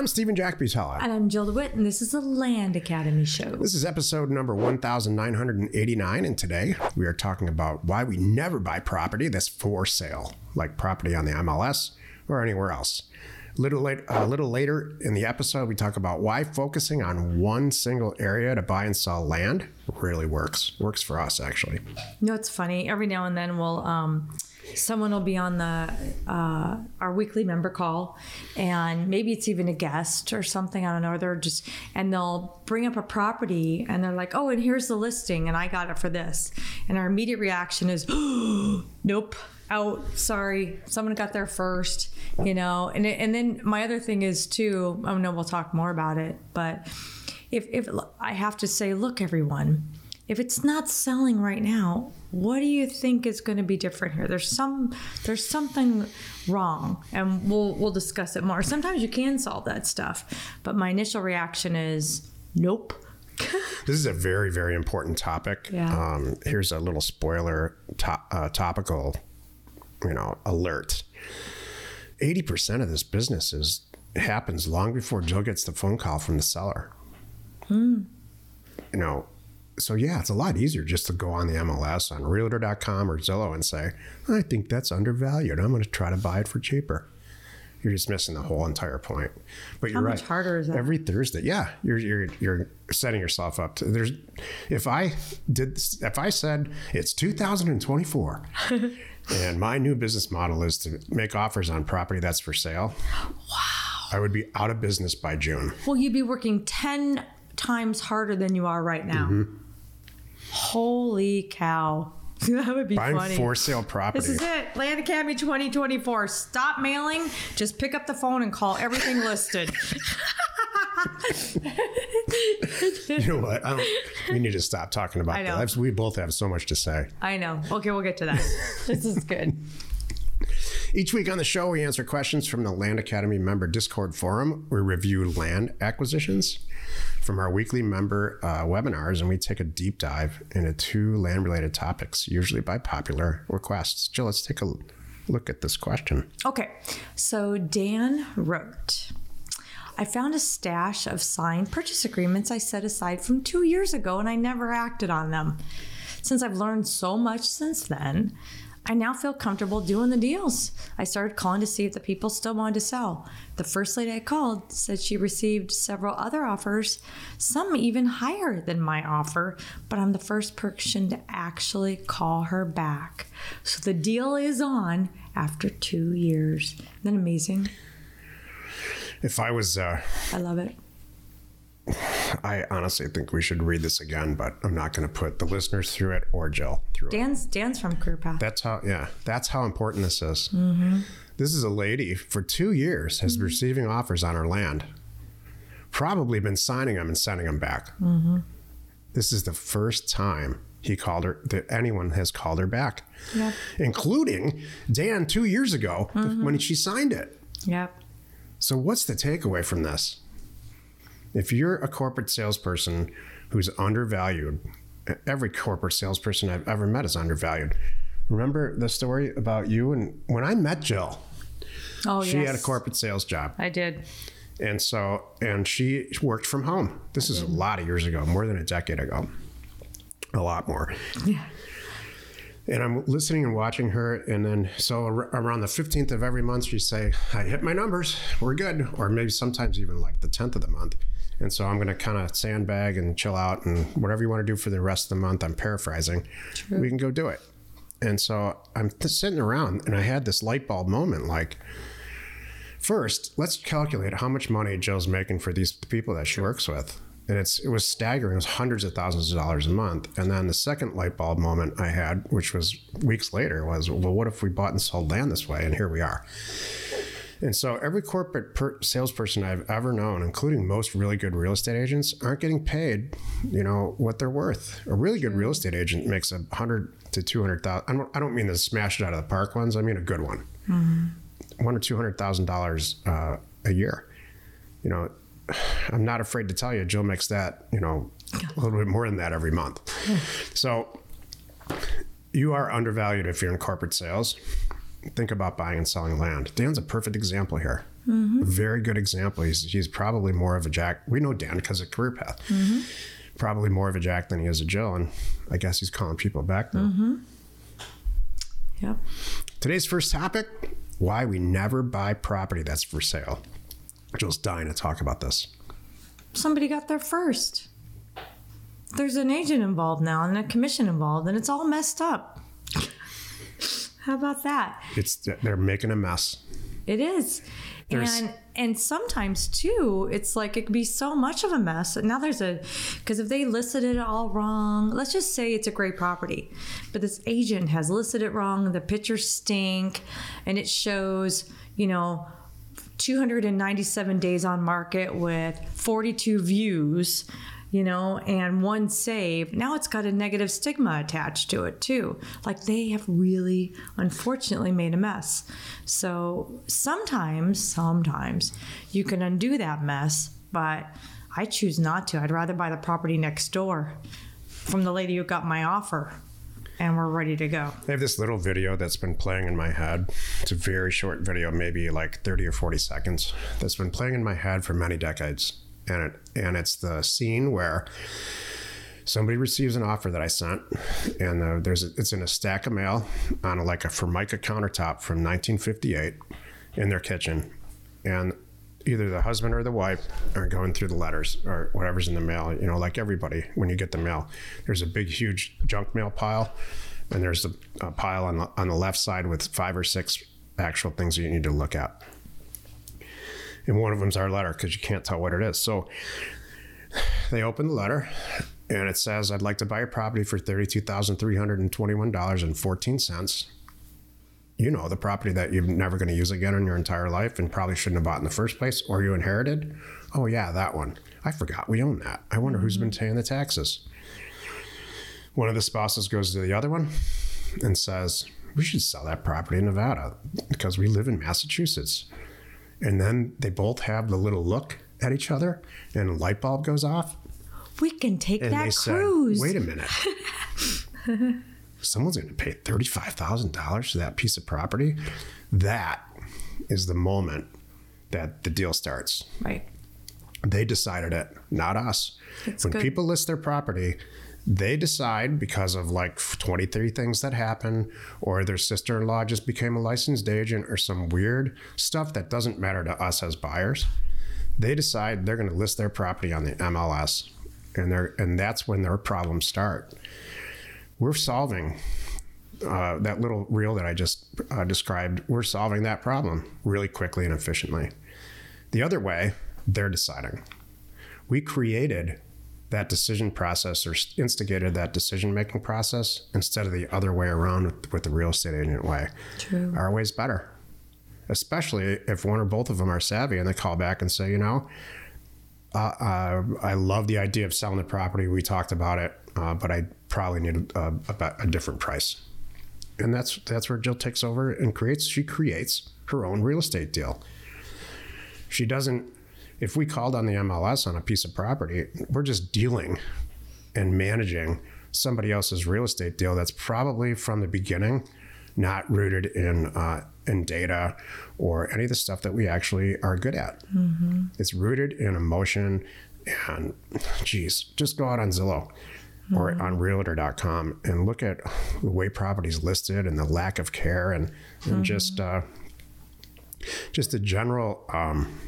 I'm Stephen Jack Butala. And I'm Jill DeWitt, and this is the Land Academy Show. This is episode number 1989, and today we are talking about why we never buy property that's for sale, like property on the MLS or anywhere else. A little, late, a little later in the episode, we talk about why focusing on one single area to buy and sell land really works. Works for us, actually. You know, it's funny. Every now and then, we'll um, someone will be on the uh, our weekly member call, and maybe it's even a guest or something. I don't know. They're just and they'll bring up a property, and they're like, "Oh, and here's the listing, and I got it for this." And our immediate reaction is, "Nope." out sorry someone got there first you know and and then my other thing is too i know we'll talk more about it but if if i have to say look everyone if it's not selling right now what do you think is going to be different here there's some there's something wrong and we'll we'll discuss it more sometimes you can solve that stuff but my initial reaction is nope this is a very very important topic yeah. um, here's a little spoiler to- uh, topical you know, alert. 80% of this business is happens long before joe gets the phone call from the seller. Hmm. You know, so yeah, it's a lot easier just to go on the MLS on realtor.com or Zillow and say, I think that's undervalued. I'm going to try to buy it for cheaper. You're just missing the whole entire point. But you're How right. much harder is that? Every Thursday, yeah, you're you're you're setting yourself up. To, there's, if I did, if I said it's 2024, and my new business model is to make offers on property that's for sale. Wow. I would be out of business by June. Well, you'd be working 10 times harder than you are right now. Mm-hmm. Holy cow. that would be Buying funny. for sale property. This is it. Land Academy 2024. Stop mailing. Just pick up the phone and call everything listed. you know what? I don't, we need to stop talking about that. We both have so much to say. I know. Okay, we'll get to that. this is good. Each week on the show, we answer questions from the Land Academy member Discord forum. We review land acquisitions from our weekly member uh, webinars, and we take a deep dive into two land related topics, usually by popular requests. Jill, let's take a look at this question. Okay, so Dan wrote I found a stash of signed purchase agreements I set aside from two years ago and I never acted on them. Since I've learned so much since then, I now feel comfortable doing the deals. I started calling to see if the people still wanted to sell. The first lady I called said she received several other offers, some even higher than my offer, but I'm the first person to actually call her back. So the deal is on after two years. Isn't that amazing? If I was, uh, I love it. I honestly think we should read this again, but I'm not going to put the listeners through it or Jill through it. Dan's Dan's from Career Path. That's how, yeah, that's how important this is. Mm-hmm. This is a lady for two years has been receiving offers on her land, probably been signing them and sending them back. Mm-hmm. This is the first time he called her that anyone has called her back, Yep. including Dan two years ago Mm-hmm. when she signed it. Yep. So, what's the takeaway from this? If you're a corporate salesperson who's undervalued, every corporate salesperson I've ever met is undervalued. Remember the story about you and when I met Jill, Oh she yes. had a corporate sales job. I did. And so, and she worked from home. This is a mm-hmm. lot of years ago, more than a decade ago. A lot more. Yeah. And I'm listening and watching her. And then, so around the 15th of every month, she'd say, I hit my numbers. We're good. Or maybe sometimes even like the 10th of the month. And so I'm going to kind of sandbag and chill out and whatever you want to do for the rest of the month, I'm paraphrasing, we can go do it. And so I'm sitting around and I had this light bulb moment like, first, let's calculate how much money Jill's making for these people that she works with. And it's it was staggering. It was hundreds of thousands of dollars a month. And then the second light bulb moment I had, which was weeks later, was well, what if we bought and sold land this way? And here we are. And so every corporate per- salesperson I've ever known, including most really good real estate agents, aren't getting paid, you know, what they're worth. A really good real estate agent makes a hundred to two hundred thousand. I don't, I don't mean the smash it out of the park ones. I mean a good one, one or two hundred thousand dollars uh, a year. You know, I'm not afraid to tell you, Jill makes that, you know, a little bit more than that every month. So you are undervalued if you're in corporate sales think about buying and selling land. Dan's a perfect example here. Very good example. He's he's probably more of a Jack. We know Dan because of career path. Probably more of a Jack than he is a Jill, and I guess he's calling people back now. Yep. Today's first topic: why we never buy property that's for sale. Jill's dying to talk about this. Somebody got there first. There's an agent involved now and a commission involved, and it's all messed up. How about that? It's they're making a mess. It is. There's- and and sometimes too, it's like it could be so much of a mess. Now there's a because if they listed it all wrong, let's just say it's a great property, but this agent has listed it wrong. The pictures stink, and it shows you know 297 days on market with 42 views you know, and one save. Now it's got a negative stigma attached to it too. Like they have really, unfortunately, made a mess. So sometimes, sometimes you can undo that mess, but I choose not to. I'd rather buy the property next door from the lady who got my offer, and we're ready to go. I have this little video that's been playing in my head. It's a very short video, maybe like 30 or 40 seconds, that's been playing in my head for many decades. And it and it's the scene where somebody receives an offer that I sent, and uh, there's a, it's in a stack of mail on a, like a Formica countertop from 1958 in their kitchen, and either the husband or the wife are going through the letters or whatever's in the mail. You know, like everybody, when you get the mail, there's a big, huge junk mail pile, and there's a, a pile on the, on the left side with five or six actual things that you need to look at. And one of them's our letter because you can't tell what it is. So they open the letter and it says, I'd like to buy a property for $32,321.14. You know, the property that you're never going to use again in your entire life and probably shouldn't have bought in the first place or you inherited. Oh, yeah, that one. I forgot we own that. I wonder who's been mm-hmm. paying the taxes. One of the spouses goes to the other one and says, We should sell that property in Nevada because we live in Massachusetts. And then they both have the little look at each other and a light bulb goes off. We can take And that cruise. said, wait a minute. Someone's going to pay $35,000 for that piece of property. That is the moment that the deal starts. right. They decided it, not us. That's when good. people list their property, they decide because of like 23 things that happen, or their sister in law just became a licensed agent, or some weird stuff that doesn't matter to us as buyers. They decide they're going to list their property on the MLS, and they're and that's when their problems start. We're solving uh, that little reel that I just uh, described. We're solving that problem really quickly and efficiently. The other way, they're deciding. We created that decision process or instigated that decision making process instead of the other way around with, with the real estate agent way. True. Our way's better, especially if one or both of them are savvy and they call back and say, you know, uh, uh, I love the idea of selling the property. We talked about it, uh, but I probably need a, a, a different price. And that's that's where Jill takes over and creates. She creates her own real estate deal. She doesn't. If we called on the MLS on a piece of property, we're just dealing and managing somebody else's real estate deal that's probably from the beginning not rooted in uh, in data or any of the stuff that we actually are good at. It's rooted in emotion and geez, just go out on Zillow or on realtor.com and look at the way properties listed and the lack of care and, and just uh, just the general um,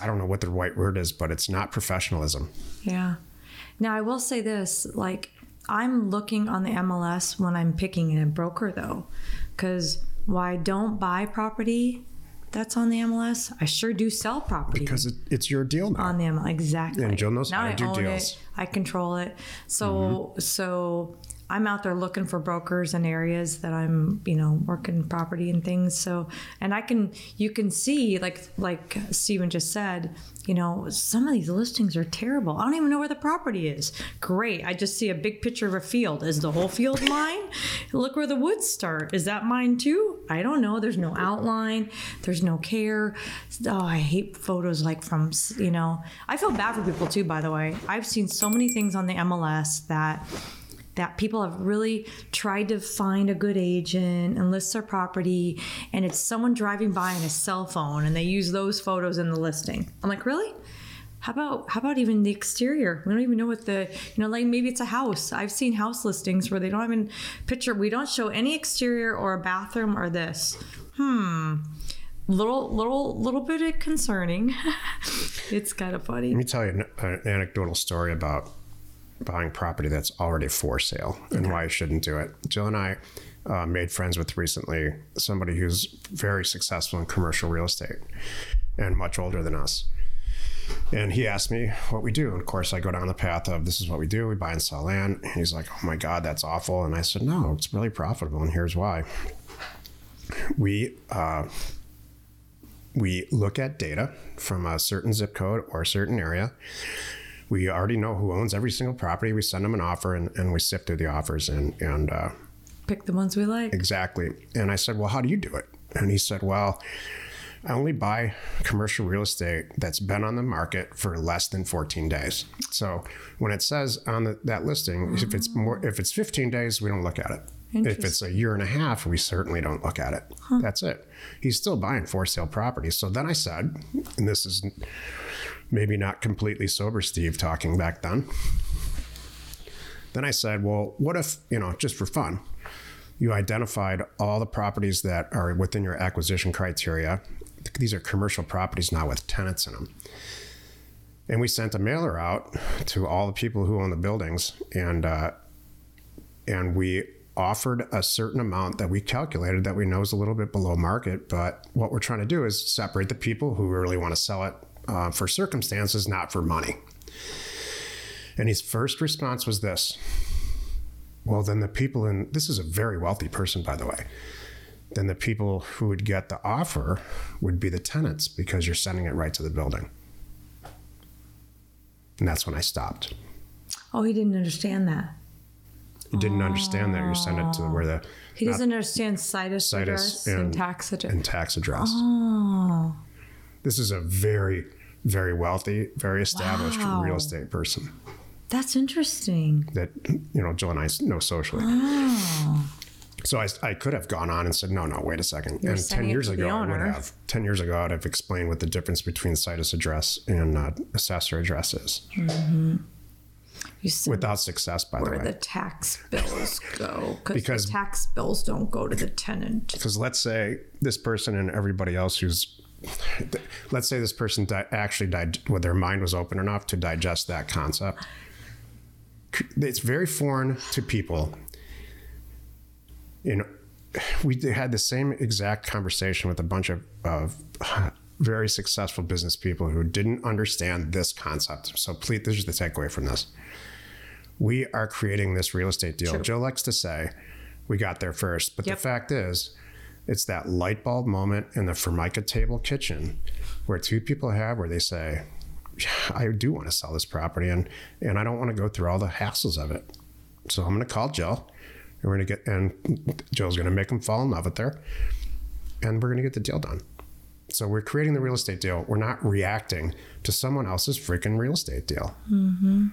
I don't know what the right word is, but it's not professionalism. Yeah. Now I will say this, like I'm looking on the MLS when I'm picking a broker though, because why I don't buy property that's on the MLS, I sure do sell property Because it, it's your deal now. on the MLS. Exactly. And Jill knows now to I do own deals. it. I control it. So mm-hmm. so I'm out there looking for brokers in areas that I'm, you know, working property and things. So, and I can, you can see, like, like Steven just said, you know, some of these listings are terrible. I don't even know where the property is. Great. I just see a big picture of a field. Is the whole field mine? Look where the woods start. Is that mine too? I don't know. There's no outline. There's no care. Oh, I hate photos like from, you know, I feel bad for people too, by the way. I've seen so many things on the MLS that that people have really tried to find a good agent and list their property, and it's someone driving by on a cell phone, and they use those photos in the listing. I'm like, really? How about how about even the exterior? We don't even know what the you know like maybe it's a house. I've seen house listings where they don't even picture. We don't show any exterior or a bathroom or this. Hmm little little little bit concerning it's kind of funny Let me tell you an, an anecdotal story about buying property that's already for sale and why I shouldn't do it. Jill and I uh, made friends with recently somebody who's very successful in commercial real estate and much older than us. And he asked me what we do. And of course, I go down the path of this is what we do. We buy and sell land. And he's like, oh my God, that's awful. And I said, no, it's really profitable. And here's why. We, uh, we look at data from a certain zip code or a certain area. We already know who owns every single property. We send them an offer and, and we sift through the offers and, and uh, pick the ones we like. exactly. And I said, well, how do you do it? And he said, well, I only buy commercial real estate that's been on the market for less than 14 days. So when it says on the, that listing, if it's more, if it's 15 days, we don't look at it. If it's a year and a half, we certainly don't look at it. That's it. He's still buying for sale properties. So then I said, and this is maybe not completely sober Steve talking back then. Then I said, well, what if, you know, just for fun, you identified all the properties that are within your acquisition criteria. These are commercial properties now with tenants in them. And we sent a mailer out to all the people who own the buildings, and uh, and we offered a certain amount that we calculated that we know is a little bit below market. But what we're trying to do is separate the people who really want to sell it uh, for circumstances, not for money. And his first response was this well, then the people in this is a very wealthy person, by the way. Then the people who would get the offer would be the tenants because you're sending it right to the building. And that's when I stopped. Oh, he didn't understand that. You didn't understand that you send it to where the He doesn't understand situs, Situs address and, and- tax address. and tax address. oh, This is a very, very wealthy, very established Wow. real estate person that's interesting. that you know Jill and I know socially. So I, I could have gone on and said, no, no, wait a 2nd You're and ten years ago, I would have. Ten years ago, I'd have explained what the difference between situs address and uh, assessor address is, you send without success, by the way. where the tax bills go because tax bills don't go to the tenant. Because let's say this person and everybody else who's, let's say this person di- actually died, well, their mind was open enough to digest that concept. It's very foreign to people. You know, we had the same exact conversation with a bunch of, of very successful business people who didn't understand this concept. So please, this is the takeaway from this. We are creating this real estate deal. Joe likes to say, we got there first. But Yep. the fact is, it's that light bulb moment in the Formica table kitchen where two people have where they say, I do want to sell this property and, and I don't want to go through all the hassles of it. So I'm going to call Jill and we're going to get, and Jill's going to make them fall in love with her and we're going to get the deal done. So we're creating the real estate deal. We're not reacting to someone else's freaking real estate deal. Mm-hmm.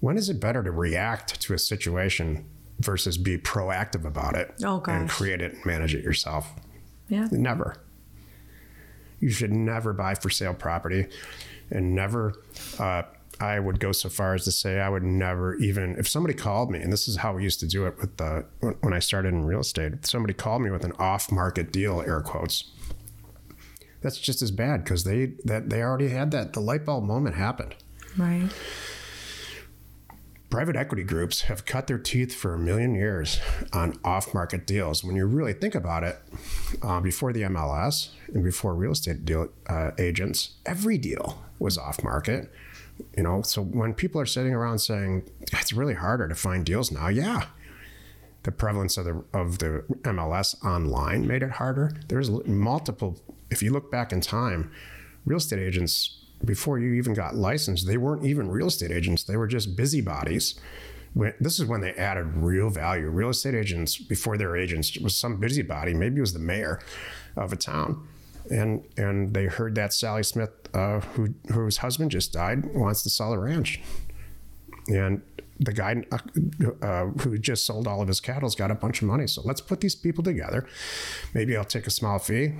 When is it better to react to a situation versus be proactive about it Oh, and create it and manage it yourself? Yeah. Never. You should never buy for sale property and never. Uh, I would go so far as to say I would never even if somebody called me and this is how we used to do it with the when- I started in real estate. If somebody called me with an off-market deal, air quotes. That's just as bad because they that they already had that the light bulb moment happened. Right. Private equity groups have cut their teeth for a million years on off market deals. When you really think about it, uh, before the MLS and before real estate deal, uh, agents, every deal was off market. You know, so when people are sitting around saying it's really harder to find deals now, yeah, the prevalence of the of the MLS online made it harder. There's multiple. If you look back in time, real estate agents before you even got licensed, they weren't even real estate agents. They were just busybodies. This is when they added real value. Real estate agents before they were agents was some busybody. Maybe it was the mayor of a town, and and they heard that Sally Smith, uh, who whose husband just died, wants to sell the ranch, and the guy uh, uh, who just sold all of his cattle's got a bunch of money. So let's put these people together. Maybe I'll take a small fee.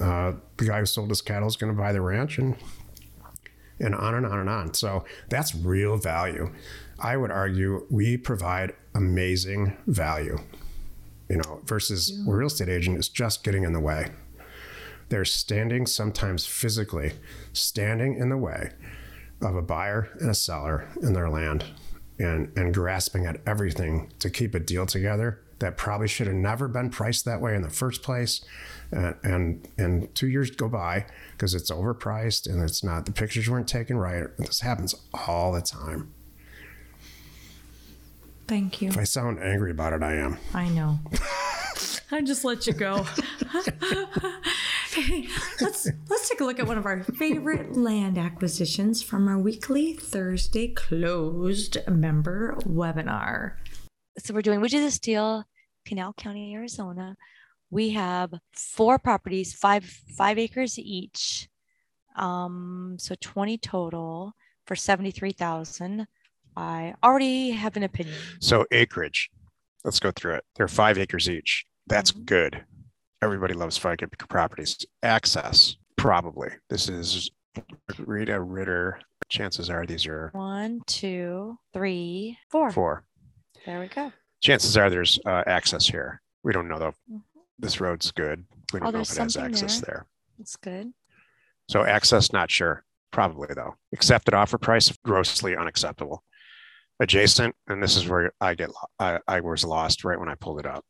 Uh, the guy who sold his cattle is going to buy the ranch and and on and on and on. So that's real value. I would argue we provide amazing value, you know, versus yeah. a real estate agent is just getting in the way. They're standing sometimes physically, standing in the way of a buyer and a seller in their land and, and grasping at everything to keep a deal together that probably should have never been priced that way in the first place. And, and, and two years go by because it's overpriced and it's not, the pictures weren't taken right. This happens all the time. Thank you. If I sound angry about it, I am. I know. I just let you go. let's let's take a look at one of our favorite land acquisitions from our weekly Thursday closed member webinar. So we're doing Which is a Steal, Pinal County, Arizona. We have four properties, five five acres each. Um, so 20 total for 73,000. I already have an opinion. So acreage. Let's go through it. They're five acres each. That's mm-hmm. good. Everybody loves five acre properties. Access, probably. This is Rita Ritter. Chances are these are one, two, three, four. Four. There we go. Chances are there's uh, access here. We don't know though. Mm-hmm. This road's good. We don't oh, know if it has access there. there. That's good. So access, not sure. Probably though. Accepted offer price, grossly unacceptable. Adjacent, and this is where I get I, I was lost right when I pulled it up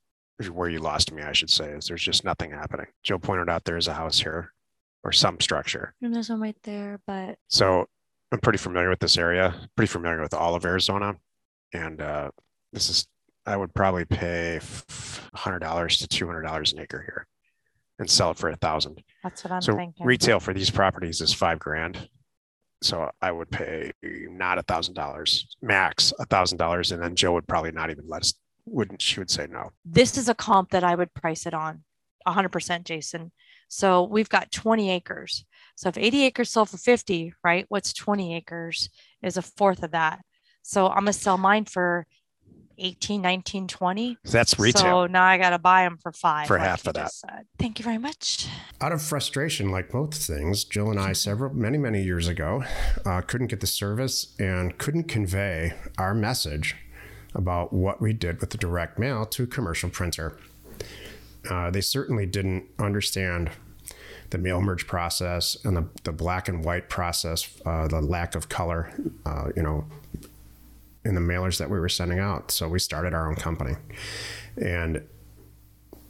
where you lost me, I should say, is there's just nothing happening. Joe pointed out there's a house here or some structure. And there's one right there, but so I'm pretty familiar with this area, pretty familiar with all of Arizona. And uh, this is, I would probably pay $100 to $200 an acre here and sell it for a thousand. That's what I'm so thinking. Retail for these properties is five grand. So I would pay not a thousand dollars, max a thousand dollars, and then Joe would probably not even let us wouldn't she would say no. This is a comp that I would price it on 100% Jason. So we've got 20 acres. So if 80 acres sold for 50, right? What's 20 acres is a fourth of that. So I'm going to sell mine for 18, 19, 20. That's retail. So now I got to buy them for five. For like half of that. Said. Thank you very much. Out of frustration, like both things, Jill and I, several, many, many years ago, uh, couldn't get the service and couldn't convey our message about what we did with the direct mail to a commercial printer. Uh, they certainly didn't understand the mail merge process and the, the black and white process, uh, the lack of color, uh, you know, in the mailers that we were sending out. So we started our own company. And,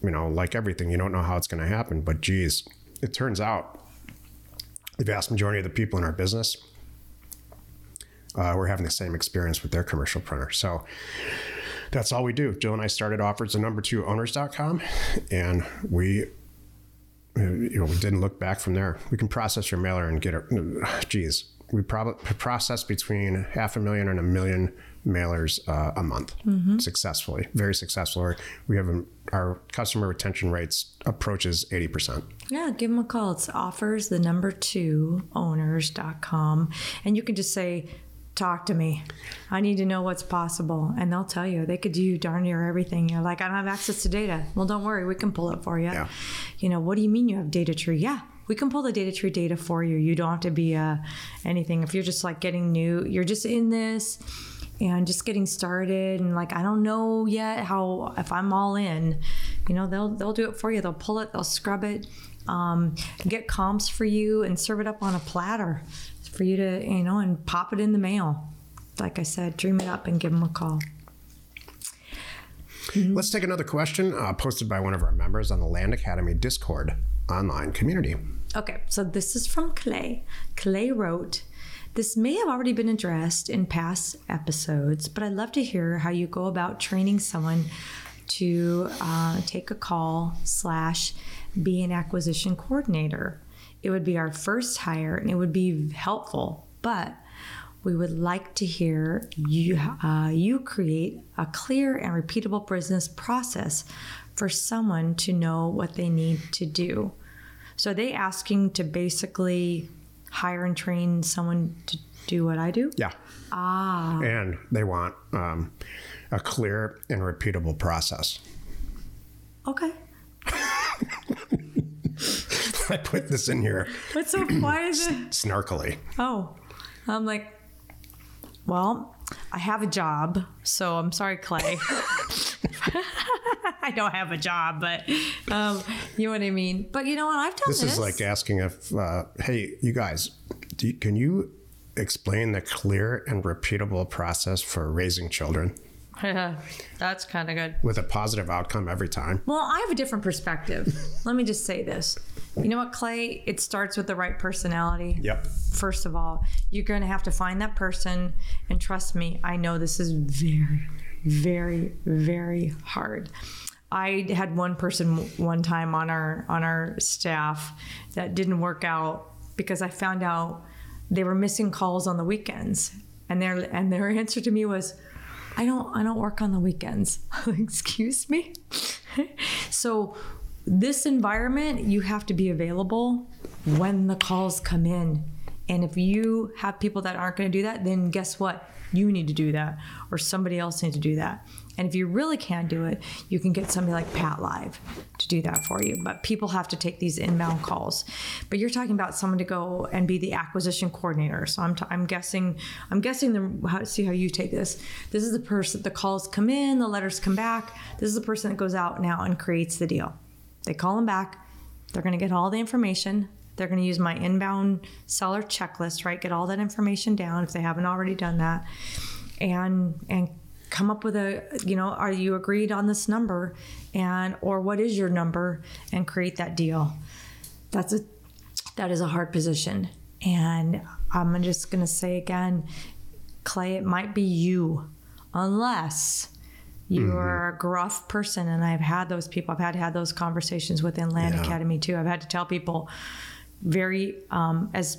you know, like everything, you don't know how it's going to happen, but geez, it turns out the vast majority of the people in our business uh, we're having the same experience with their commercial printer. So that's all we do. Jill and I started offers the number two owners.com and we you know we didn't look back from there. We can process your mailer and get it geez. We probably process between half a million and a million mailers uh, a month mm-hmm. successfully, very successful. We have a, our customer retention rates approaches 80%. Yeah, give them a call. It's offers the number two owners.com. And you can just say, talk to me. I need to know what's possible. And they'll tell you. They could do darn near everything. You're like, I don't have access to data. Well, don't worry. We can pull it for you. Yeah. You know, what do you mean you have DataTree? Yeah. We can pull the DataTree data for you. You don't have to be uh, anything. If you're just like getting new, you're just in this and just getting started and like I don't know yet how if I'm all in, you know, they'll they'll do it for you. They'll pull it, they'll scrub it, um, get comps for you and serve it up on a platter for you to, you know, and pop it in the mail. Like I said, dream it up and give them a call. Mm-hmm. Let's take another question uh, posted by one of our members on the Land Academy Discord online community. Okay, so this is from Clay. Clay wrote, This may have already been addressed in past episodes, but I'd love to hear how you go about training someone to uh, take a call slash be an acquisition coordinator it would be our first hire and it would be helpful, but we would like to hear you uh, you create a clear and repeatable business process for someone to know what they need to do. So are they asking to basically hire and train someone to do what I do. Yeah. Ah. And they want um, a clear and repeatable process. Okay. I put this in here What's so quiet? snarkily. Oh, I'm like, well, I have a job, so I'm sorry, Clay. I don't have a job, but um, you know what I mean. But you know what? I've done This this. is like asking if, uh, hey, you guys, do you, can you explain the clear and repeatable process for raising children Yeah, That's kind of good. with a positive outcome every time? Well, I have a different perspective. Let me just say this. You know what, Clay? It starts with the right personality. Yep. First of all, you're going to have to find that person. And trust me, I know this is very, very, very hard. I had one person one time on our on our staff that didn't work out because I found out they were missing calls on the weekends, and their and their answer to me was, "I don't I don't work on the weekends." Excuse me. so this environment, you have to be available when the calls come in. And if you have people that aren't going to do that, then guess what? You need to do that, or somebody else needs to do that. And if you really can't do it, you can get somebody like PATLive to do that for you. But people have to take these inbound calls. But you're talking about someone to go and be the acquisition coordinator. So I'm, t- I'm guessing I'm guessing the how, see how you take this. This is the person. The calls come in, the letters come back. This is the person that goes out now and creates the deal. They call them back. They're going to get all the information. They're going to use my inbound seller checklist, right? Get all that information down if they haven't already done that, and and come up with a you know are you agreed on this number? And or what is your number? And create that deal. That's a that is a hard position. And i'm just going to say again clay it might be you. Unless you're mm-hmm. a gruff person and i've had those people i've had had those conversations within land Yeah. academy too. I've had to tell people very um, as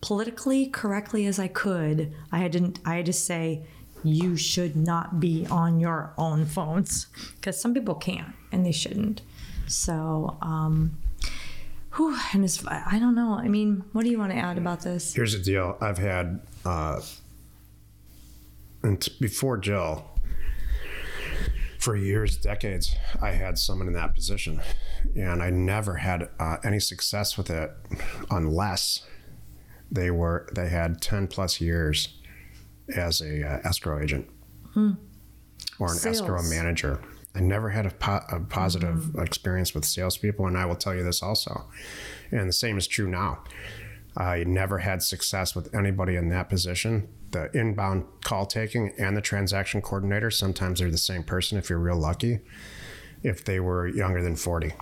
politically correctly as i could i had to i had to say you should not be on your own phones because some people can't and they shouldn't. So um whew, and it's, i don't know. I mean what do you want to add about this? Here's the deal. I've had, uh, and before Jill, for years, decades, I had someone in that position, and I never had uh, any success with it unless they were they had ten plus years as a uh, escrow agent or an escrow manager. I never had a, po- a positive experience with salespeople, and I will tell you this also. And the same is true now. I never had success with anybody in that position. The inbound call taking and the transaction coordinator, sometimes they're the same person if you're real lucky, if they were younger than 40.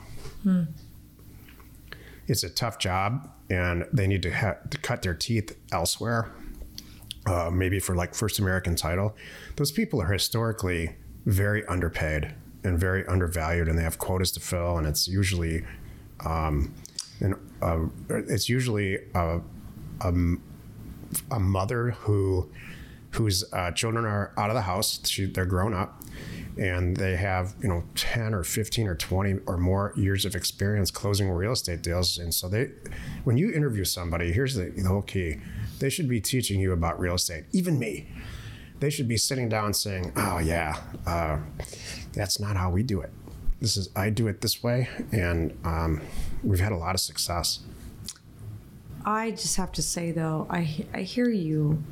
It's a tough job, and they need to, ha- to cut their teeth elsewhere, uh, maybe for like First American title. Those people are historically very underpaid and very undervalued, and they have quotas to fill, and it's usually um, and it's usually a, a, a mother who whose uh, children are out of the house. She, they're grown up, and they have you know ten or fifteen or twenty or more years of experience closing real estate deals. And so they, when you interview somebody, here's the, the whole key: they should be teaching you about real estate. Even me. They should be sitting down saying, "Oh yeah, uh, that's not how we do it. This is I do it this way," and um, we've had a lot of success. I just have to say though, I I hear you,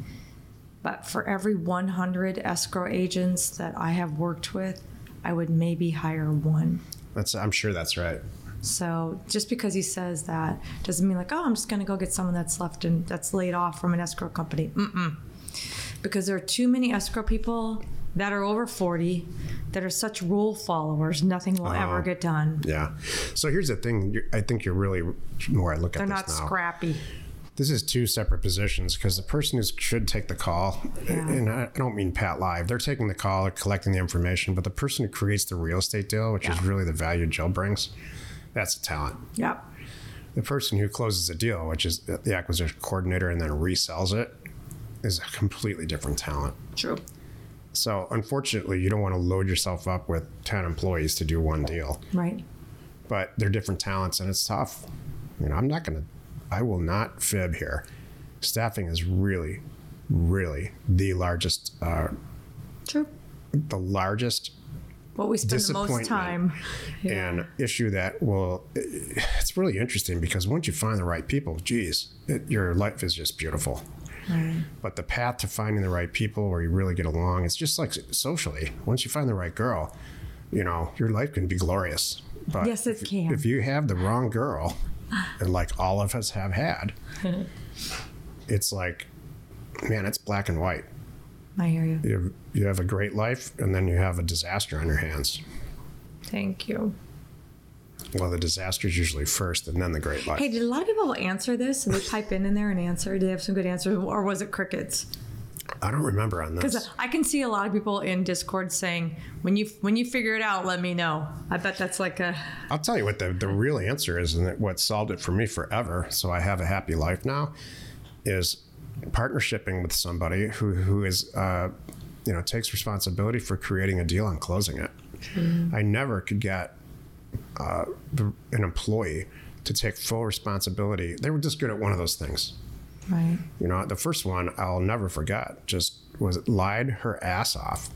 but for every 100 escrow agents that I have worked with, I would maybe hire one. That's I'm sure that's right. So just because he says that doesn't mean like, oh, I'm just going to go get someone that's left and that's laid off from an escrow company. Mm-mm. Because there are too many escrow people that are over 40 that are such rule followers, nothing will ever uh-huh. get done. Yeah. So here's the thing. You're, I think you're really where I look They're at not this now. scrappy. this is two separate positions because the person who should take the call, and I don't mean PATLive, they're taking the call, or collecting the information, but the person who creates the real estate deal, which is really the value Jill brings, that's a talent. Yep. The person who closes the deal, which is the acquisition coordinator and then resells it, is a completely different talent. True. So unfortunately, you don't want to load yourself up with 10 employees to do one deal, Right. but they're different talents and it's tough. You know, I'm not going to I will not fib here. Staffing is really, really the largest, uh, True. the largest What we spend the most time. and issue that will it's really interesting because once you find the right people geez it, your life is just beautiful but the path to finding the right people where you really get along it's just like socially once you find the right girl you know your life can be glorious but Yes, it if, can. if you have the wrong girl and like all of us have had it's like man it's black and white I hear you. you have, you have a great life and then you have a disaster on your hands Thank you. Well the disaster is usually first and then the great life Hey, did a lot of people answer this? Did they pipe in in there and answer? Did they have some good answers, or was it crickets? I don't remember on this. Because I can see a lot of people in Discord saying, "When you when you figure it out, let me know." I bet that's like a I'll tell you what the, the real answer is, and what solved it for me forever, so I have a happy life now, is partnershiping with somebody who who is uh, you know takes responsibility for creating a deal and closing it. I never could get uh, the, an employee to take full responsibility. They were just good at one of those things. right. You know, the first one I'll never forget just was lied her ass off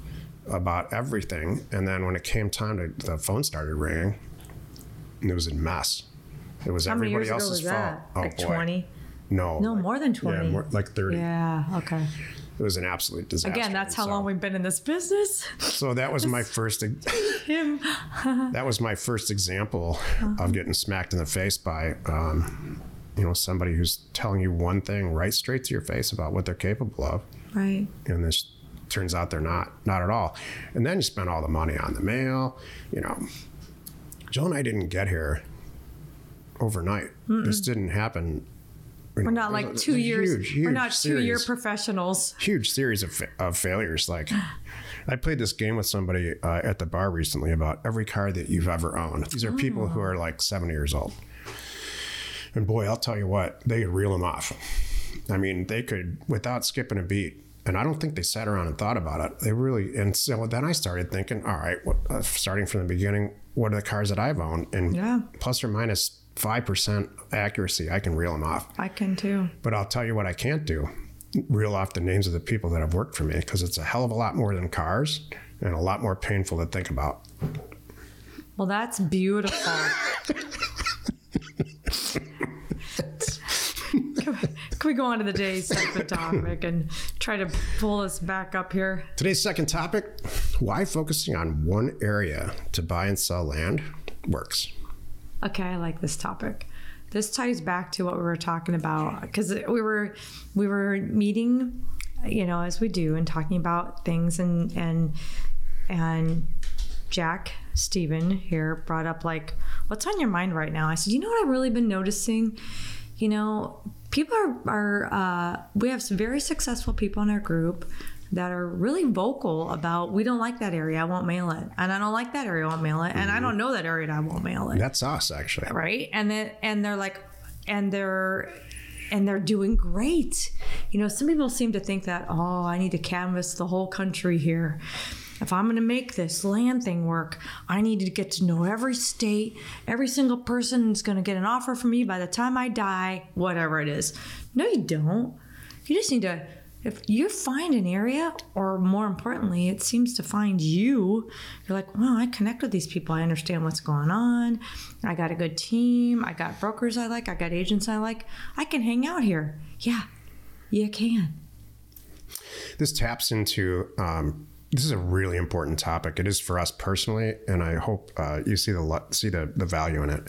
about everything. And then when it came time to the phone started ringing, and it was a mess. It was How everybody else's was fault. that? Oh like boy. twenty? No. No, like- more than 20. Yeah, more, like 30. Yeah. Okay. It was an absolute disaster. Again, that's how So- long we've been in this business. So that was my first Him. that was my first example Uh-huh. of getting smacked in the face by um, you know somebody who's telling you one thing right straight to your face about what they're capable of Right. and this turns out they're not not at all and then you spend all the money on the mail you know joe and i didn't get here overnight this didn't happen We're not like two years. Huge, huge we're not two year professionals. huge series of, fa- of failures. Like i played this game with somebody uh, at the bar recently about every car that you've ever owned. These are people who are like 70 years old. And boy i'll tell you what they could reel them off. I mean they could without skipping a beat and i don't think they sat around and thought about it. They really and so then i started thinking all right what, uh, starting from the beginning what are the cars that i've owned? And Yeah. plus or minus 5% accuracy i can reel them off I can too. but I'll tell you what I can't do reel off the names of the people that have worked for me because it's a hell of a lot more than cars and a lot more painful to think about. Well, that's beautiful. can, we, go on to the day's second topic and try to pull us back up here? Today's second topic why focusing on one area to buy and sell land works. Okay, I like this topic. This ties back to what we were talking about because we were we were meeting, you know, as we do, and talking about things, and and and Jack Stephen here brought up like, what's on your mind right now? I said, you know what I've really been noticing, you know, people are are uh, we have some very successful people in our group that are really vocal about we don't like that area, I won't mail it, and I don't like that area, I won't mail it, and I mm-hmm. don't know that area, and I won't mail it. That's us, actually. right? And then and they're like and they're and they're doing great. You know some people seem to think that oh i need to canvas the whole country here. If i'm going to make this land thing work i need to get to know every state. Every single person is going to get an offer from me by the time i die whatever it is. No you don't. You just need to if you find an area or more importantly it seems to find you you're like wow i connect with these people. I understand what's going on. I got a good team. I got brokers i like. I got agents i like. I can hang out here. Yeah you can. This taps into um, this is a really important topic. It is for us personally, and I hope uh, you see the see the, the value in it.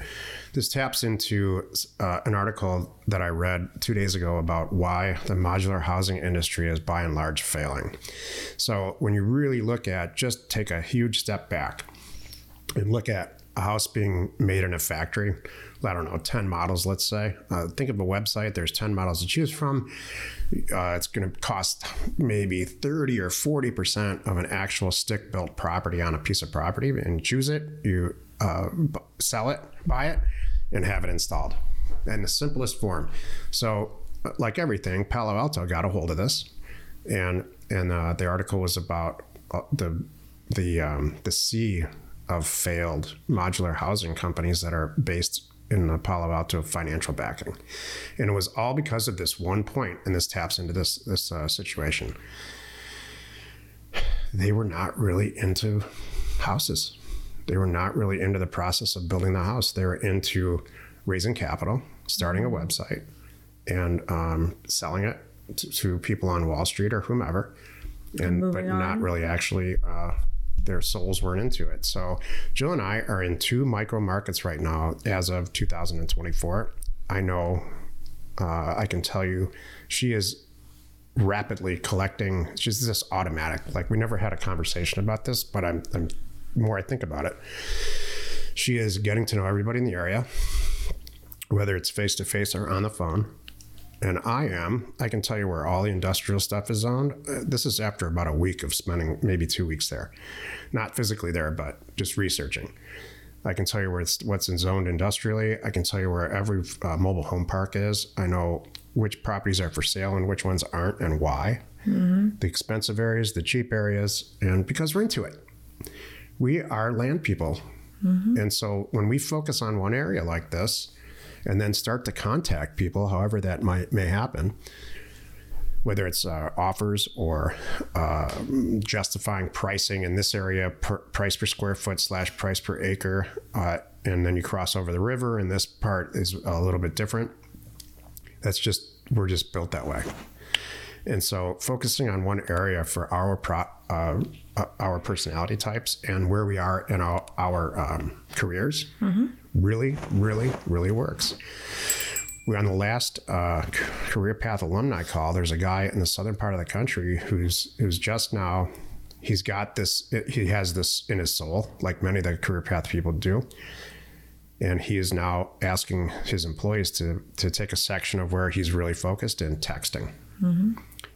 This taps into uh, an article that I read two days ago about why the modular housing industry is by and large failing. So when you really look at just take a huge step back and look at a house being made in a factory, I don't know, 10 models, let's say. Uh, think of a website, there's 10 models to choose from. Uh, it's going to cost maybe 30 or 40% of an actual stick built property on a piece of property and choose it, you uh, sell it, buy it, and have it installed in the simplest form. So, uh, like everything, Palo Alto got a hold of this, and and uh, the article was about uh, the the um, the sea of failed modular housing companies that are based in the Palo Alto financial backing, and it was all because of this one point, and this taps into this this uh, situation. They were not really into houses. They were not really into the process of building the house. They were into raising capital, starting a website, and um, selling it to, to people on Wall Street or whomever, and but moving not really actually. Uh, their souls weren't into it. So Jill and I are in two micro markets right now as of 2024. I know, uh, I can tell you, she is rapidly collecting. She's just automatic. Like we never had a conversation about this, but I'm, I'm more I think about it. She is getting to know everybody in the area, whether it's face to face or on the phone. And I am. I can tell you where all the industrial stuff is zoned. Uh, This is after about a week of spending maybe two weeks there, not physically there, but just researching. I can tell you where it's what's in zoned industrially. I can tell you where every uh, mobile home park is. I know which properties are for sale and which ones aren't, and why. The expensive areas, the cheap areas, and because we're into it. We are land people, and so when we focus on one area like this, and then start to contact people, however that might may happen, whether it's uh, offers or uh, justifying pricing in this area, per, price per square foot slash price per acre, uh, and then you cross over the river, and this part is a little bit different. That's just we're just built that way, and so focusing on one area for our pro, uh, uh, our personality types and where we are in our, our um, careers really, really, really works. We're on the last uh, career path alumni call. There's a guy in the southern part of the country who's who's just now. He's got this. He has this in his soul, like many of the career path people do, and he is now asking his employees to to take a section of where he's really focused in texting.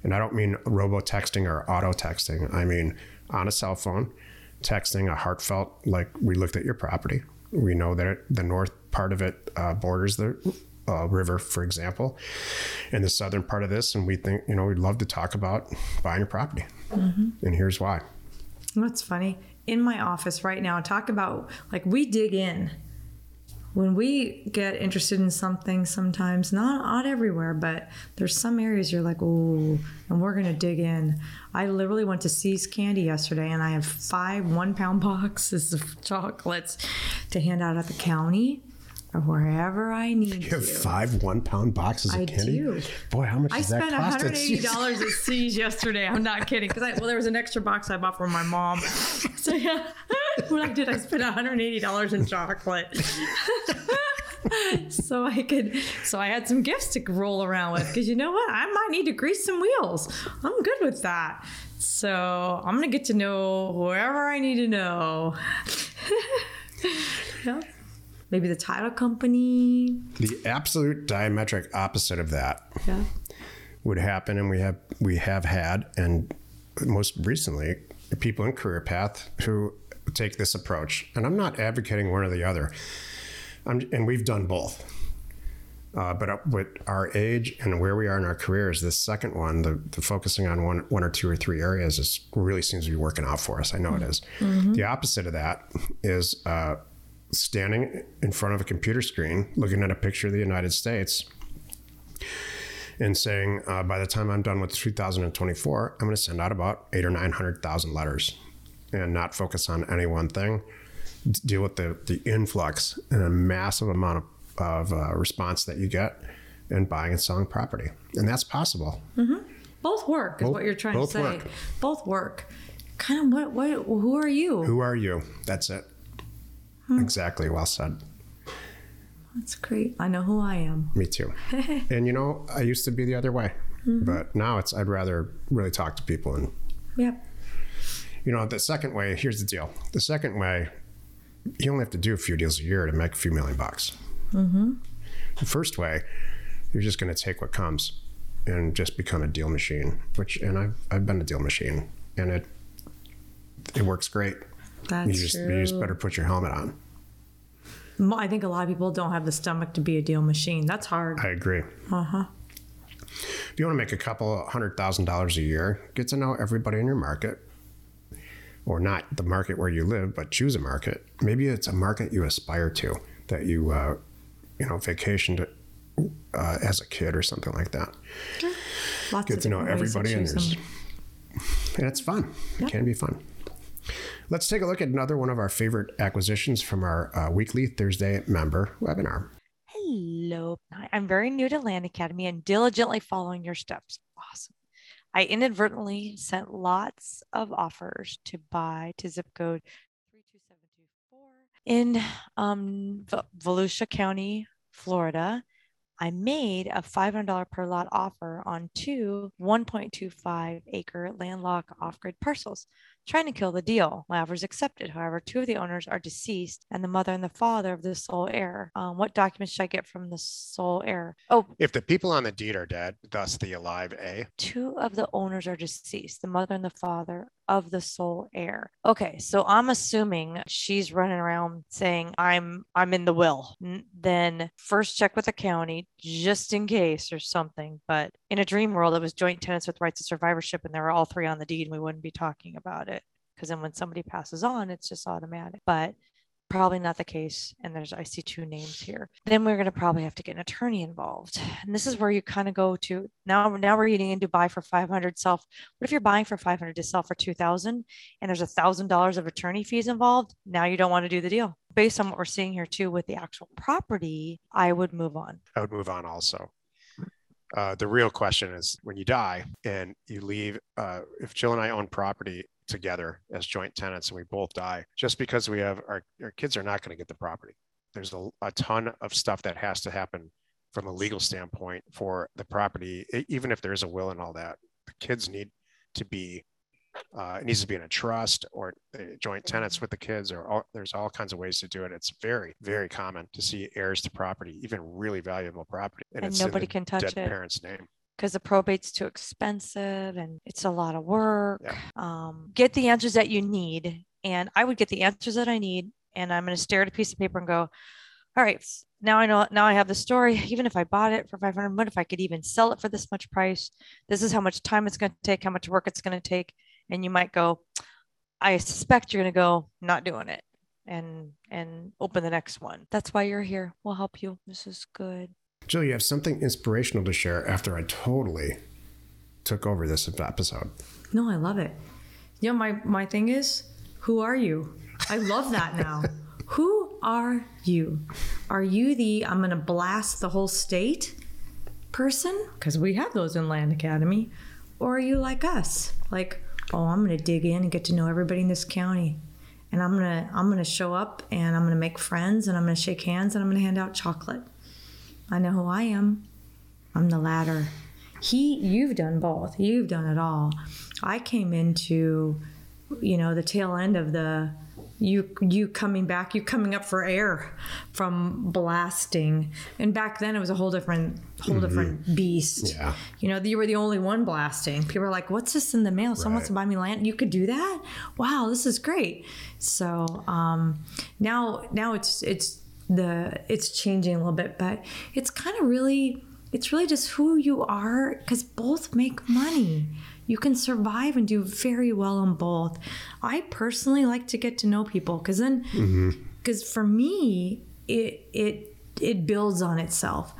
And I don't mean robo texting or auto texting. I mean on a cell phone, texting a heartfelt, like we looked at your property. We know that it, the north part of it uh, borders the uh, river, for example, and the southern part of this. And we think, you know, we'd love to talk about buying your property. And here's why. That's funny. In my office right now, talk about like we dig in. When we get interested in something, sometimes not not everywhere, but there's some areas you're like, oh, and we're gonna dig in. I literally went to See's Candy yesterday, and I have five one pound boxes of chocolates to hand out at the county or wherever I need You to. have five one pound boxes of I candy. do. Boy, how much I does that spent cost? at $180 at See's yesterday. I'm not kidding. Because I well, there was an extra box I bought from my mom. So yeah, what I did, I spent $180 in chocolate. so I could, so I had some gifts to roll around with. Because you know what, I might need to grease some wheels. I'm good with that. So I'm gonna get to know whoever I need to know. yeah. Maybe the title company. The absolute diametric opposite of that Yeah. would happen, and we have we have had, and most recently, people in career path who take this approach. And I'm not advocating one or the other. I'm, and we've done both. Uh, but up with our age and where we are in our careers, this second one, the, the focusing on one one or two or three areas, is really seems to be working out for us. I know it is. The opposite of that is uh, standing in front of a computer screen, looking at a picture of the United States, and saying, uh, by the time I'm done with 2024, I'm going to send out about eight or 900,000 letters and not focus on any one thing. Deal with the, the influx and a massive amount of, of uh, response that you get in buying and selling property. And that's possible. Mm-hmm. Both work is Both- what you're trying to say. work. Both work. Kind of what what who are you? Who are you? That's it. Hmm. Exactly. Well said. That's great. I know who I am. Me too. and you know, I used to be the other way, mm-hmm. but now it's I'd rather really talk to people and Yep. You know, the second way, here's the deal. The second way, you only have to do a few deals a year to make a few million bucks. Mm-hmm. The first way, you're just going to take what comes and just become a deal machine, which, and I've, I've been a deal machine and it, it works great. That's You just, true. you just better put your helmet on. I think a lot of people don't have the stomach to be a deal machine. That's hard. I agree. Uh huh. If you want to make a couple hundred thousand dollars a year, get to know everybody in your market, or not the market where you live, but choose a market. Maybe it's a market you aspire to that you uh, you know, vacationed uh, as a kid or something like that. Lots Get of to know everybody, and there's and it's fun. It can be fun. Let's take a look at another one of our favorite acquisitions from our uh, weekly Thursday member webinar. Hello. I'm very new to Land Academy and diligently following your steps. Awesome. I inadvertently sent lots of offers to buy to zip code 32724 in um, Volusia County, Florida. I made a $500 per lot offer on two 1.25 acre landlocked off grid parcels, trying to kill the deal. My offer is accepted. However, two of the owners are deceased and the mother and the father of the sole heir. Um, what documents should I get from the sole heir? Oh, If the people on the deed are dead, thus the alive A, two of the owners are deceased the mother and the father of the sole heir okay so i'm assuming she's running around saying i'm i'm in the will N- then first check with the county just in case or something but in a dream world it was joint tenants with rights of survivorship and there were all three on the deed and we wouldn't be talking about it. Because then when somebody passes on it's just automatic. But probably not the case and there's i see two names here. Then we're going to probably have to get an attorney involved. And this is where you kind of go to now now we're getting into buy for 500 self what if you're buying for 500 to sell for 2000 and there's a thousand dollars of attorney fees involved? Now you don't want to do the deal. Based on what we're seeing here too with the actual property i would move on. I would move on also. Uh, the real question is when you die and you leave, uh, if Jill and I own property together as joint tenants and we both die, just because we have our, our kids are not going to get the property. There's a, a ton of stuff that has to happen from a legal standpoint for the property, even if there's a will and all that. The kids need to be, uh, it needs to be in a trust or uh, joint tenants with the kids, or all, there's all kinds of ways to do it. It's very, very common to see heirs to property, even really valuable property, and it's in nobody can touch dead it parent's name. because the probate's too expensive and it's a lot of work. Yeah. Um, get the answers that you need. And I would get the answers that I need. And I'm going to stare at a piece of paper and go, all right, now I know, now I have the story. Even if I bought it for 500, what if I could even sell it for this much price? This is how much time it's going to take, how much work it's going to take. And you might go, I suspect you're going to go, not doing it and, and open the next one. That's why you're here. We'll help you. This is good. Jill, you have something inspirational to share after I totally took over this episode. No, I love it. You know, my my thing is, who are you? I love that now. who are you? Are you the I'm gonna blast the whole state person? Because we have those in Land Academy. Or are you like us? Like, oh, I'm gonna dig in and get to know everybody in this county. And I'm gonna I'm gonna show up and I'm gonna make friends and I'm gonna shake hands and I'm gonna hand out chocolate. I know who I am. I'm the latter. He, you've done both. You've done it all. I came into, you know, the tail end of the you you coming back, you coming up for air from blasting. And back then it was a whole different whole different beast. Yeah. You know, you were the only one blasting. People were like, "What's this in the mail? Someone wants to buy me land. You could do that? Wow, this is great." So um, now, now it's it's the it's changing a little bit, but it's kind of really it's really just who you are because both make money. You can survive and do very well on both. I personally like to get to know people because then, because for me, it it it builds on itself.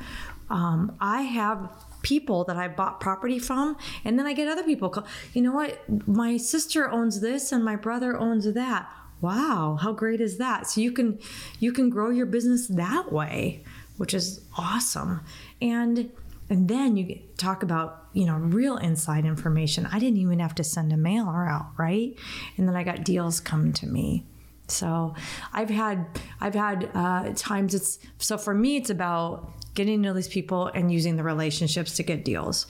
Um, I have people that I bought property from, and then I get other people call. You know what? My sister owns this, and my brother owns that. Wow, how great is that? So you can you can grow your business that way, which is awesome. And and then you talk about you know real inside information. I didn't even have to send a mailer out, right? And then I got deals coming to me. So I've had I've had uh, times it's so for me it's about getting to know these people and using the relationships to get deals.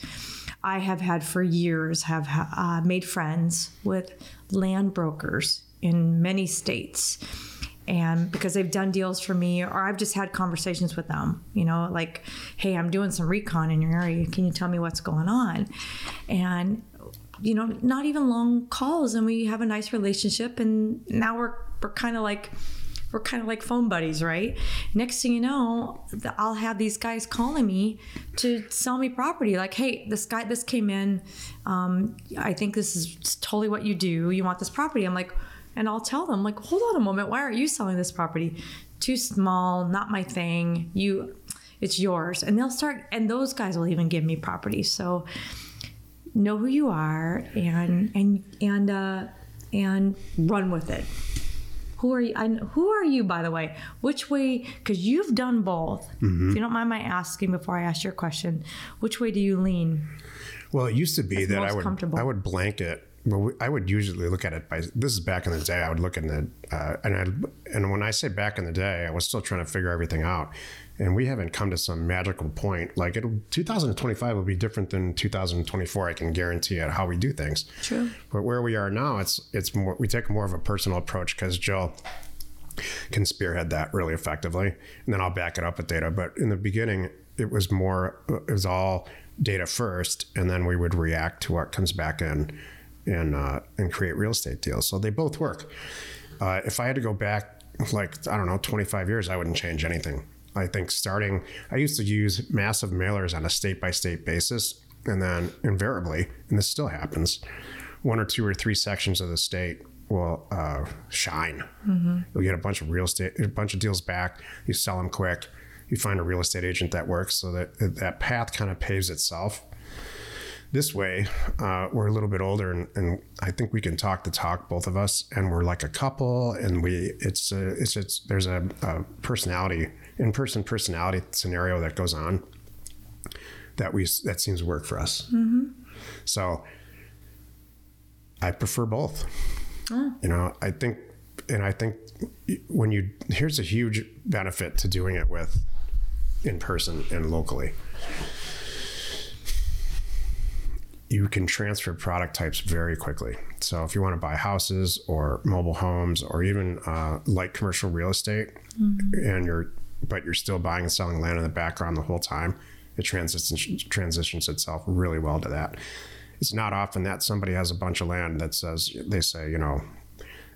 I have had for years have uh, made friends with land brokers in many states and because they've done deals for me or I've just had conversations with them, you know, like, hey, I'm doing some recon in your area. Can you tell me what's going on? And you know, not even long calls and we have a nice relationship and now we're we're kind of like we're kind of like phone buddies, right? Next thing you know, I'll have these guys calling me to sell me property. Like, hey, this guy, this came in. Um, I think this is totally what you do. You want this property? I'm like, and I'll tell them, like, hold on a moment. Why aren't you selling this property? Too small, not my thing. You, it's yours. And they'll start, and those guys will even give me properties. So know who you are and and and uh, and run with it. Who are you? I, who are you, by the way? Which way? Because you've done both. If you don't mind my asking before I ask your question, which way do you lean? Well, it used to be that I would comfortable. I would blanket. Well, I would usually look at it by. This is back in the day. I would look in the uh, and I and when I say back in the day, I was still trying to figure everything out, and we haven't come to some magical point. Like it, 2025 will be different than 2024. I can guarantee it. How we do things. True. But where we are now, it's it's more. We take more of a personal approach because Joe can spearhead that really effectively, and then I'll back it up with data. But in the beginning, it was more. It was all data first, and then we would react to what comes back in, and uh, and create real estate deals. So they both work. Uh, if I had to go back, like I don't know, 25 years, I wouldn't change anything. I think starting, I used to use massive mailers on a state by state basis, and then invariably, and this still happens, one or two or three sections of the state will uh, shine. You'll get a bunch of real estate, a bunch of deals back. You sell them quick. You find a real estate agent that works, so that that path kind of paves itself. This way, uh, we're a little bit older, and, and I think we can talk the talk, both of us, and we're like a couple, and we it's a, it's it's there's a, a personality in person personality scenario that goes on that we that seems to work for us. So I prefer both. Oh. You know, I think, and I think when you here's a huge benefit to doing it with in person and locally. You can transfer product types very quickly. So if you want to buy houses or mobile homes or even uh, light commercial real estate, and you're but you're still buying and selling land in the background the whole time, it transitions transitions itself really well to that. It's not often that somebody has a bunch of land that says they say, you know,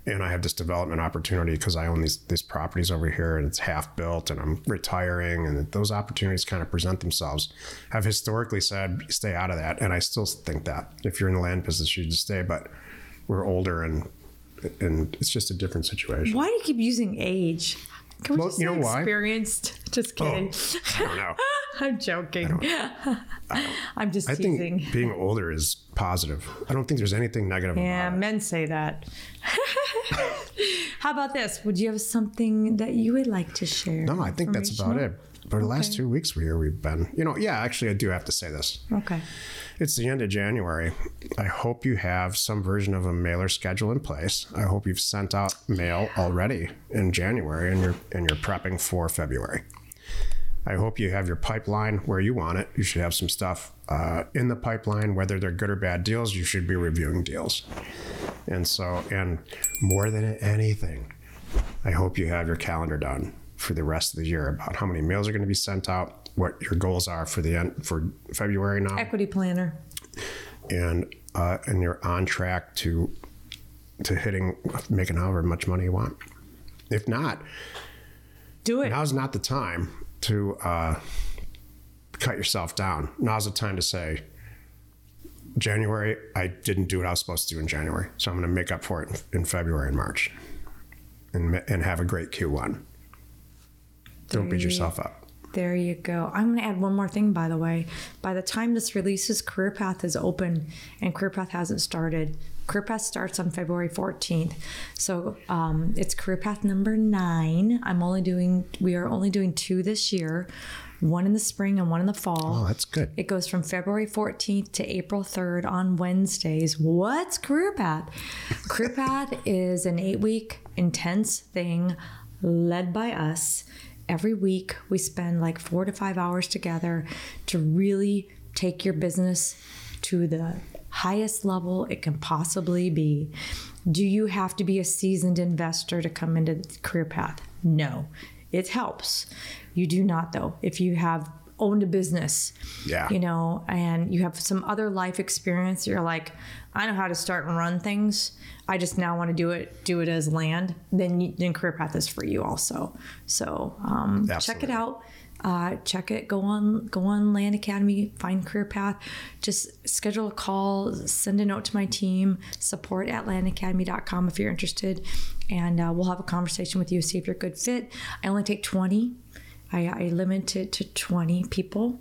and I have this development opportunity because I own these these properties over here and it's half built and I'm retiring and those opportunities kind of present themselves. I've historically said stay out of that and I still think that if you're in the land business you should stay, but we're older and and it's just a different situation. Why do you keep using age? Can we Well, just you know why? experienced? Just oh, kidding. I don't know. I'm joking. I'm just I teasing. think being older is positive. I don't think there's anything negative Yeah, about it. Yeah, men say that. How about this? Would you have something that you would like to share? No, I think that's about it. For the last two weeks we here we've been, you know, yeah, actually I do have to say this. Okay. It's the end of January. I hope you have some version of a mailer schedule in place. I hope you've sent out mail already in January and you're and you're prepping for February. I hope you have your pipeline where you want it. You should have some stuff uh, in the pipeline, whether they're good or bad deals. You should be reviewing deals, and so and more than anything, I hope you have your calendar done for the rest of the year about how many mails are going to be sent out, what your goals are for the end for February now Equity planner. and uh, and you're on track to to hitting making however much money you want. If not, Do it. now's not the time to uh, cut yourself down. Now's the time to say, January, I didn't do what I was supposed to do in January, so I'm going to make up for it in, in February and March, and and have a great Q1. Don't beat yourself up. There you go. I'm going to add one more thing, by the way. By the time this releases, Career Path is open and Career Path hasn't started. Career Path starts on February 14th. So um, it's Career Path number nine. I'm only doing, we are only doing two this year one in the spring and one in the fall. Oh, that's good. It goes from February 14th to April 3rd on Wednesdays. What's Career Path? Career Path is an eight week intense thing led by us. Every week, we spend like four to five hours together to really take your business to the highest level it can possibly be. Do you have to be a seasoned investor to come into the career path? No. It helps. You do not though. If you have owned a business, Yeah. you know, and you have some other life experience, you're like, I know how to start and run things. I just now want to do it, do it as land. Then, you, then career path is for you also. So um, check it out. Uh, check it. Go on. Go on Land Academy. Find career path. Just schedule a call. Send a note to my team. Support at landacademy.com if you're interested, and uh, we'll have a conversation with you. See if you're a good fit. I only take twenty, I, I limit it to 20 people.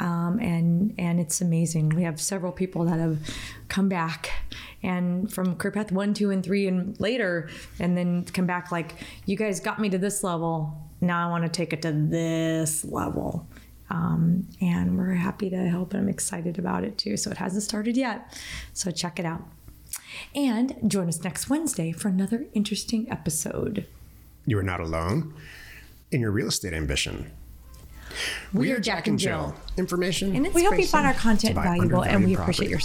Um, and and it's amazing. We have several people that have come back and from career path one, two, and three, and later, and then come back like you guys got me to this level. Now I want to take it to this level. Um, and we're happy to help. And I'm excited about it too. So it hasn't started yet. So check it out. And join us next Wednesday for another interesting episode. You are not alone in your real estate ambition. We, are Jack and Jill. Information. And we hope you found our content valuable and we undervalued appreciate your property.